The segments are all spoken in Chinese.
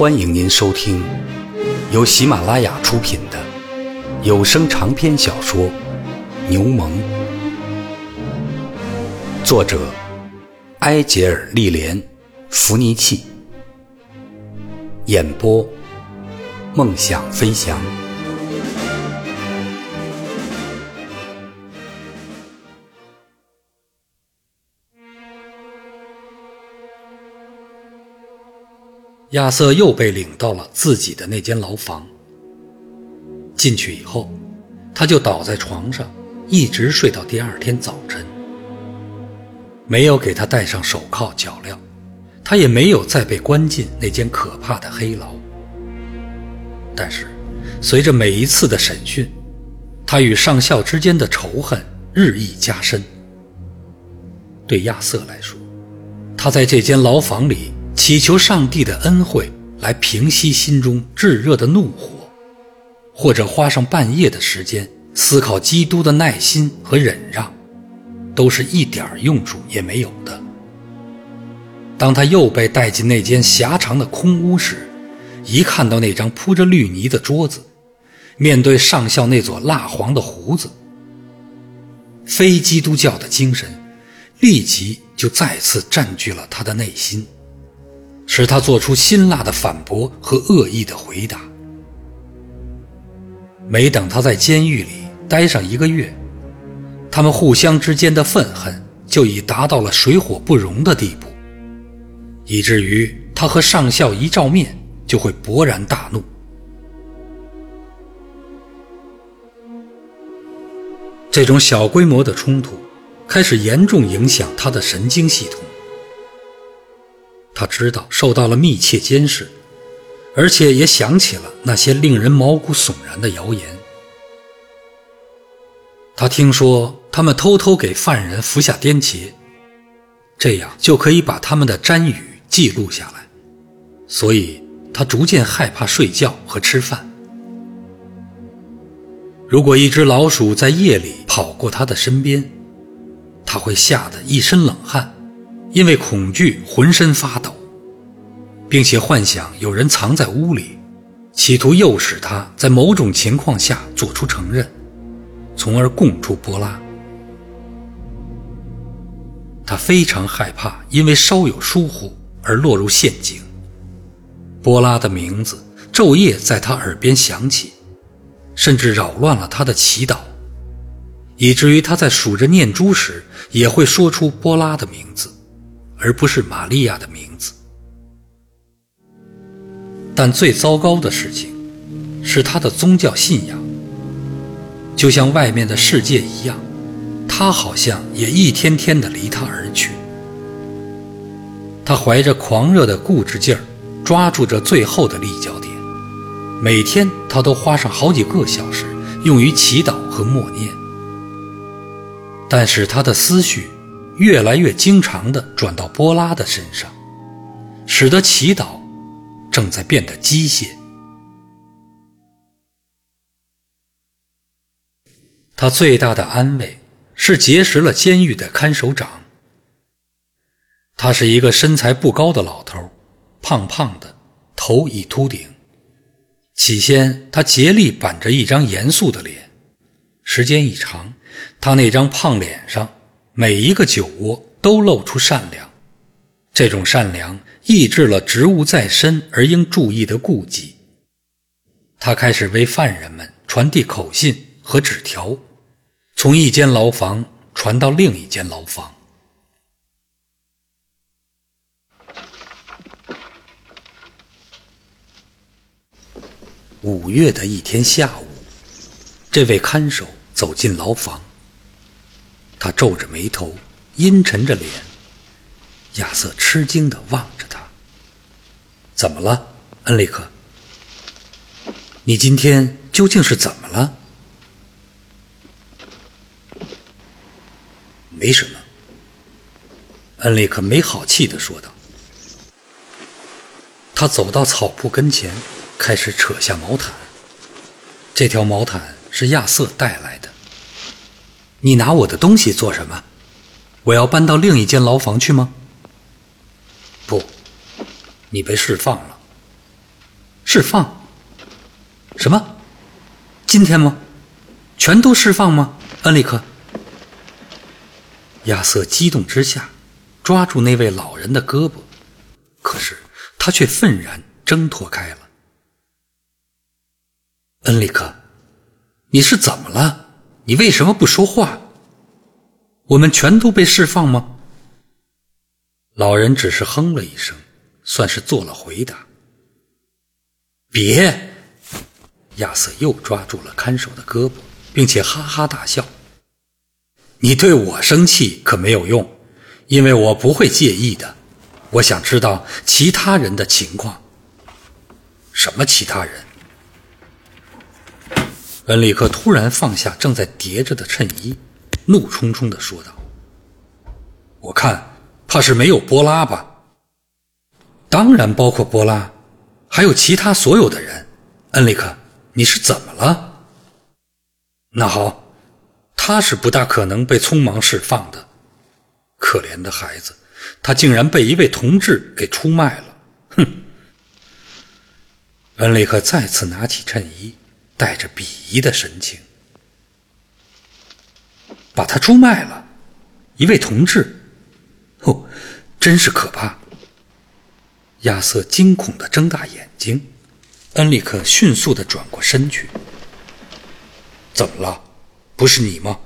欢迎您收听由喜马拉雅出品的有声长篇小说《牛虻》，作者埃杰尔·利莲·弗尼契，演播梦想飞翔。亚瑟又被领到了自己的那间牢房。进去以后，他就倒在床上，一直睡到第二天早晨。没有给他戴上手铐脚镣，他也没有再被关进那间可怕的黑牢。但是，随着每一次的审讯，他与上校之间的仇恨日益加深。对亚瑟来说，他在这间牢房里。祈求上帝的恩惠来平息心中炙热的怒火，或者花上半夜的时间思考基督的耐心和忍让，都是一点用处也没有的。当他又被带进那间狭长的空屋时，一看到那张铺着绿泥的桌子，面对上校那撮蜡黄的胡子，非基督教的精神立即就再次占据了他的内心。使他做出辛辣的反驳和恶意的回答。没等他在监狱里待上一个月，他们互相之间的愤恨就已达到了水火不容的地步，以至于他和上校一照面就会勃然大怒。这种小规模的冲突开始严重影响他的神经系统。他知道受到了密切监视，而且也想起了那些令人毛骨悚然的谣言。他听说他们偷偷给犯人服下颠茄，这样就可以把他们的瞻语记录下来。所以他逐渐害怕睡觉和吃饭。如果一只老鼠在夜里跑过他的身边，他会吓得一身冷汗。因为恐惧，浑身发抖，并且幻想有人藏在屋里，企图诱使他在某种情况下做出承认，从而供出波拉。他非常害怕，因为稍有疏忽而落入陷阱。波拉的名字昼夜在他耳边响起，甚至扰乱了他的祈祷，以至于他在数着念珠时也会说出波拉的名字。而不是玛利亚的名字。但最糟糕的事情，是他的宗教信仰，就像外面的世界一样，他好像也一天天的离他而去。他怀着狂热的固执劲儿，抓住着最后的立脚点，每天他都花上好几个小时用于祈祷和默念。但是他的思绪。越来越经常地转到波拉的身上，使得祈祷正在变得机械。他最大的安慰是结识了监狱的看守长。他是一个身材不高的老头，胖胖的，头已秃顶。起先，他竭力板着一张严肃的脸，时间一长，他那张胖脸上。每一个酒窝都露出善良，这种善良抑制了职务在身而应注意的顾忌。他开始为犯人们传递口信和纸条，从一间牢房传到另一间牢房。五月的一天下午，这位看守走进牢房。他皱着眉头，阴沉着脸。亚瑟吃惊地望着他：“怎么了，恩里克？你今天究竟是怎么了？”“没什么。”恩里克没好气地说道。他走到草铺跟前，开始扯下毛毯。这条毛毯是亚瑟带来的。你拿我的东西做什么？我要搬到另一间牢房去吗？你被释放了。释放？什么？今天吗？全都释放吗？恩里克？亚瑟激动之下，抓住那位老人的胳膊，可是他却愤然挣脱开了。恩里克，你是怎么了？你为什么不说话？我们全都被释放吗？老人只是哼了一声，算是做了回答。别！亚瑟又抓住了看守的胳膊，并且哈哈大笑。你对我生气可没有用，因为我不会介意的。我想知道其他人的情况。什么其他人？恩里克突然放下正在叠着的衬衣，怒冲冲地说道：“我看，怕是没有波拉吧？当然包括波拉，还有其他所有的人。恩里克，你是怎么了？那好，他是不大可能被匆忙释放的。可怜的孩子，他竟然被一位同志给出卖了。哼！”恩里克再次拿起衬衣。带着鄙夷的神情，把他出卖了，一位同志，哦，真是可怕！亚瑟惊恐的睁大眼睛，恩里克迅速的转过身去。怎么了？不是你吗？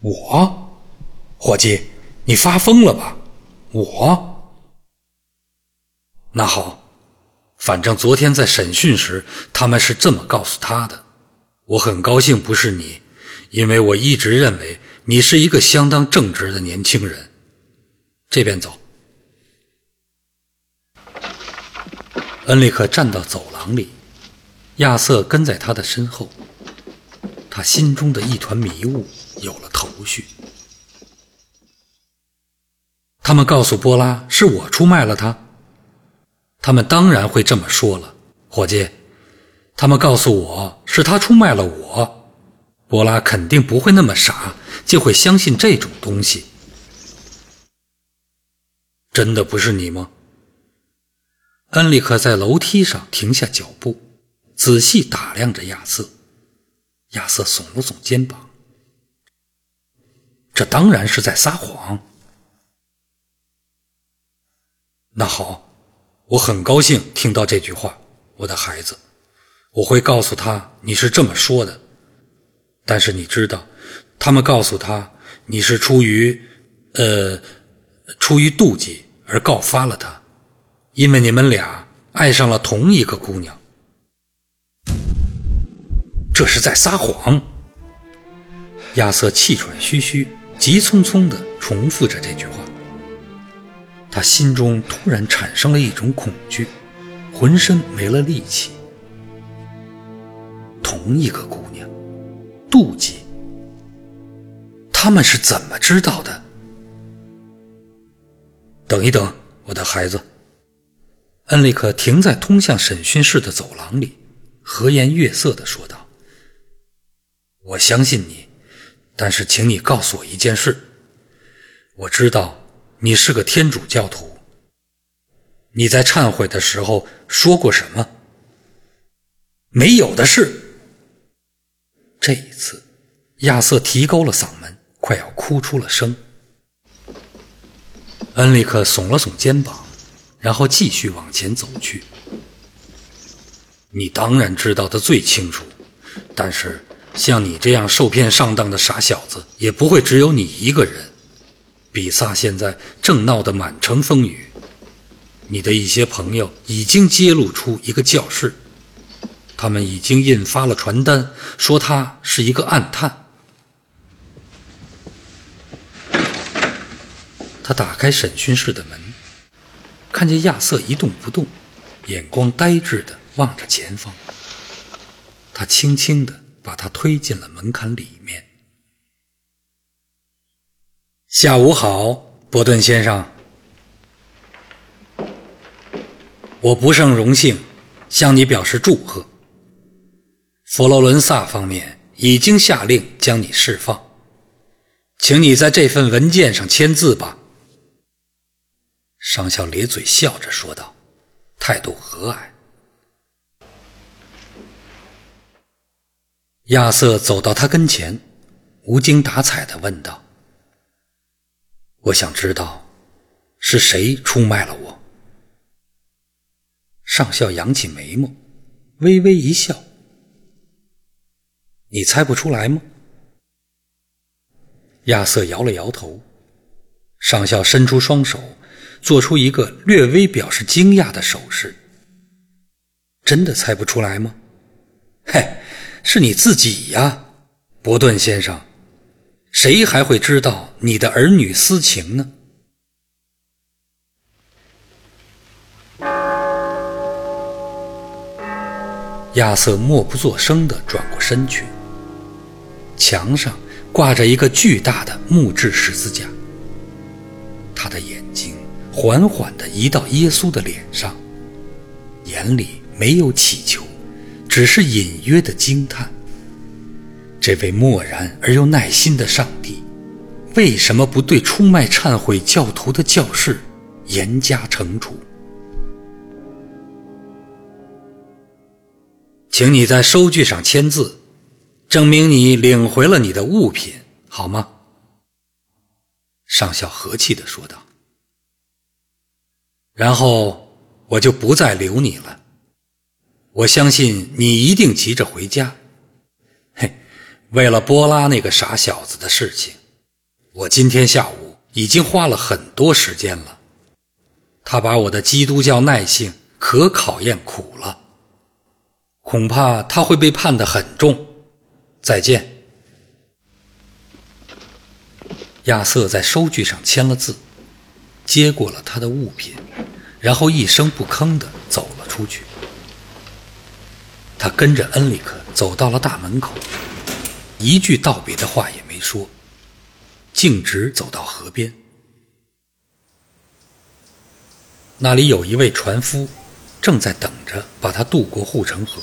我，伙计，你发疯了吧？我，那好。反正昨天在审讯时，他们是这么告诉他的。我很高兴不是你，因为我一直认为你是一个相当正直的年轻人。这边走。恩里克站到走廊里，亚瑟跟在他的身后。他心中的一团迷雾有了头绪。他们告诉波拉，是我出卖了他。他们当然会这么说了，伙计。他们告诉我是他出卖了我，波拉肯定不会那么傻，就会相信这种东西。真的不是你吗？恩里克在楼梯上停下脚步，仔细打量着亚瑟。亚瑟耸了耸肩膀。这当然是在撒谎。那好。我很高兴听到这句话，我的孩子。我会告诉他你是这么说的，但是你知道，他们告诉他你是出于，呃，出于妒忌而告发了他，因为你们俩爱上了同一个姑娘。这是在撒谎。亚瑟气喘吁吁，急匆匆地重复着这句话。他心中突然产生了一种恐惧，浑身没了力气。同一个姑娘，妒忌，他们是怎么知道的？等一等，我的孩子。恩里克停在通向审讯室的走廊里，和颜悦色地说道：“我相信你，但是请你告诉我一件事。我知道。”你是个天主教徒。你在忏悔的时候说过什么？没有的事。这一次，亚瑟提高了嗓门，快要哭出了声。恩里克耸了耸肩膀，然后继续往前走去。你当然知道的最清楚，但是像你这样受骗上当的傻小子，也不会只有你一个人。比萨现在正闹得满城风雨，你的一些朋友已经揭露出一个教士，他们已经印发了传单，说他是一个暗探。他打开审讯室的门，看见亚瑟一动不动，眼光呆滞地望着前方。他轻轻地把他推进了门槛里面。下午好，伯顿先生。我不胜荣幸向你表示祝贺。佛罗伦萨方面已经下令将你释放，请你在这份文件上签字吧。上校咧嘴笑着说道态度和蔼。亚瑟走到他跟前无精打采的问道我想知道是谁出卖了我。上校扬起眉毛微微一笑你猜不出来吗？亚瑟摇了摇头上校伸出双手做出一个略微表示惊讶的手势。“真的猜不出来吗？”“嘿。”是你自己呀，伯顿先生，谁还会知道你的儿女私情呢？亚瑟默不作声地转过身去。墙上挂着一个巨大的木质十字架，他的眼睛缓缓地移到耶稣的脸上，眼里没有祈求。只是隐约的惊叹：这位漠然而又耐心的上帝，为什么不对出卖忏悔教徒的教士严加惩处？请你在收据上签字，证明你领回了你的物品，好吗？上校和气地说道。然后我就不再留你了。我相信你一定急着回家，嘿，为了波拉那个傻小子的事情，我今天下午已经花了很多时间了。他把我的基督教耐性可考验苦了，恐怕他会被判得很重。再见。亚瑟在收据上签了字，接过了他的物品，然后一声不吭地走了出去。他跟着恩里克走到了大门口，一句道别的话也没说，径直走到河边。那里有一位船夫，正在等着把他渡过护城河。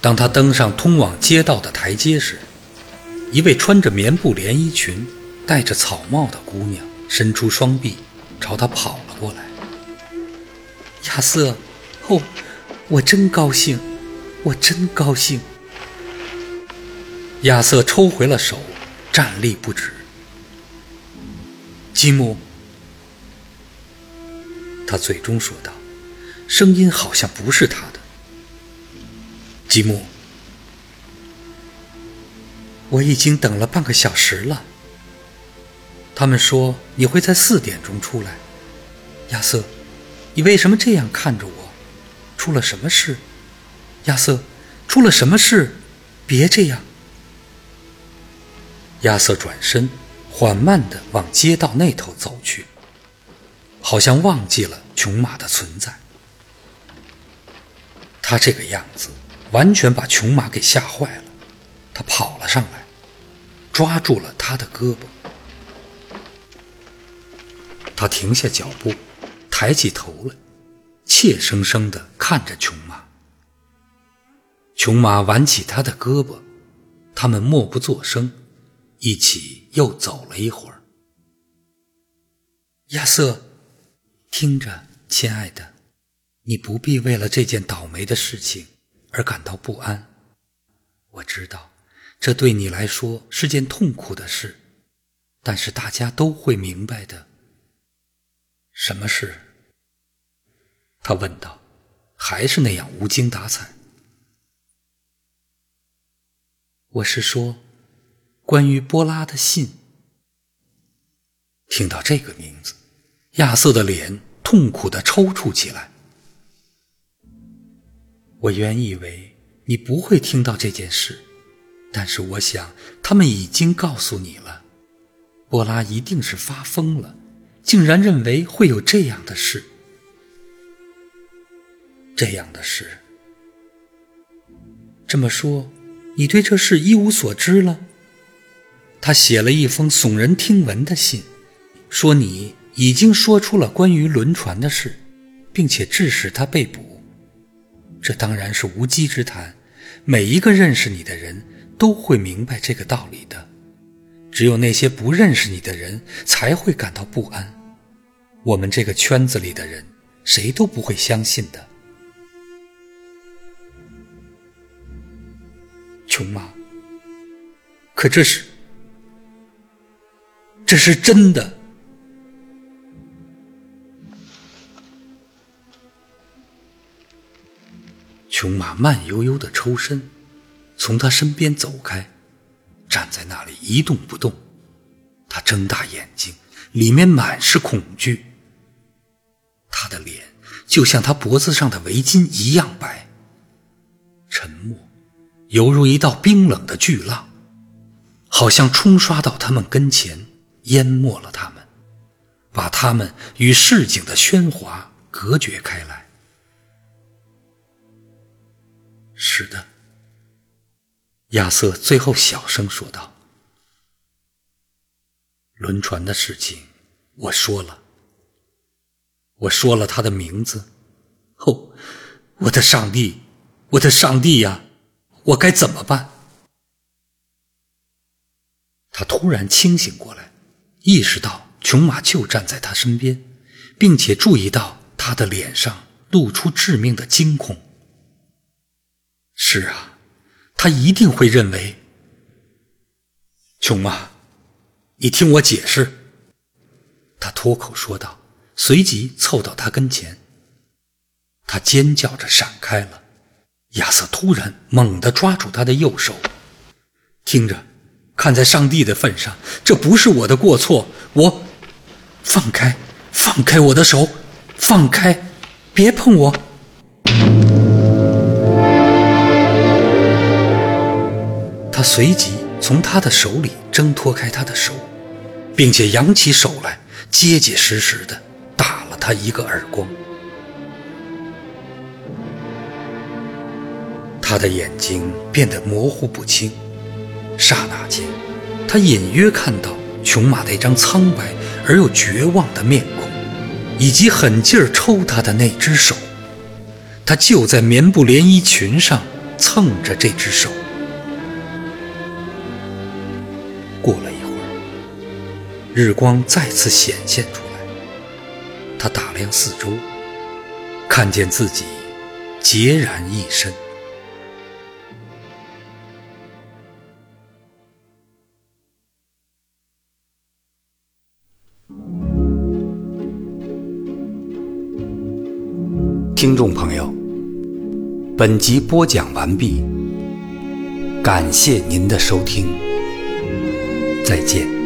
当他登上通往街道的台阶时，一位穿着棉布连衣裙、戴着草帽的姑娘。伸出双臂，朝他跑了过来。亚瑟，哦，我真高兴，我真高兴。亚瑟抽回了手，站立不止。吉姆，他最终说道，声音好像不是他的。吉姆，我已经等了半个小时了。他们说你会在四点钟出来，亚瑟，你为什么这样看着我？出了什么事？亚瑟，出了什么事？别这样。亚瑟转身，缓慢地往街道那头走去，好像忘记了琼玛的存在。他这个样子完全把琼玛给吓坏了，他跑了上来，抓住了他的胳膊。他停下脚步，抬起头来，怯生生地看着琼玛。琼玛挽起他的胳膊，他们默不作声，一起又走了一会儿。亚瑟，听着，亲爱的，你不必为了这件倒霉的事情而感到不安。我知道，这对你来说是件痛苦的事，但是大家都会明白的。什么事？他问道，还是那样无精打采。我是说，关于波拉的信。听到这个名字，亚瑟的脸痛苦的抽搐起来。我原以为你不会听到这件事，但是我想他们已经告诉你了，波拉一定是发疯了。竟然认为会有这样的事，这样的事。这么说，你对这事一无所知了？他写了一封耸人听闻的信，说你已经说出了关于轮船的事，并且致使他被捕。这当然是无稽之谈，每一个认识你的人都会明白这个道理的。只有那些不认识你的人才会感到不安。我们这个圈子里的人，谁都不会相信的。琼妈，可这是，这是真的。琼马慢悠悠的抽身，从他身边走开，站在那里一动不动。他睁大眼睛，里面满是恐惧。他的脸就像他脖子上的围巾一样白。沉默，犹如一道冰冷的巨浪，好像冲刷到他们跟前，淹没了他们，把他们与市井的喧哗隔绝开来。是的，亚瑟最后小声说道：“轮船的事情，我说了。我说了他的名字。哦，我的上帝，我的上帝呀！我该怎么办？”他突然清醒过来，意识到琼玛就站在他身边，并且注意到他的脸上露出致命的惊恐。是啊，他一定会认为。琼妈，你听我解释。他脱口说道，随即凑到他跟前。他尖叫着闪开了。亚瑟突然猛地抓住他的右手，听着，看在上帝的份上，这不是我的过错。我，放开，放开我的手，放开，别碰我。他随即从他的手里挣脱开他的手，并且扬起手来，结结实实的打了他一个耳光。他的眼睛变得模糊不清，刹那间，他隐约看到琼玛那张苍白而又绝望的面孔，以及狠劲儿抽他的那只手。他就在棉布连衣裙上蹭着这只手。日光再次显现出来。他打量四周，看见自己孑然一身。听众朋友，本集播讲完毕，感谢您的收听。再见。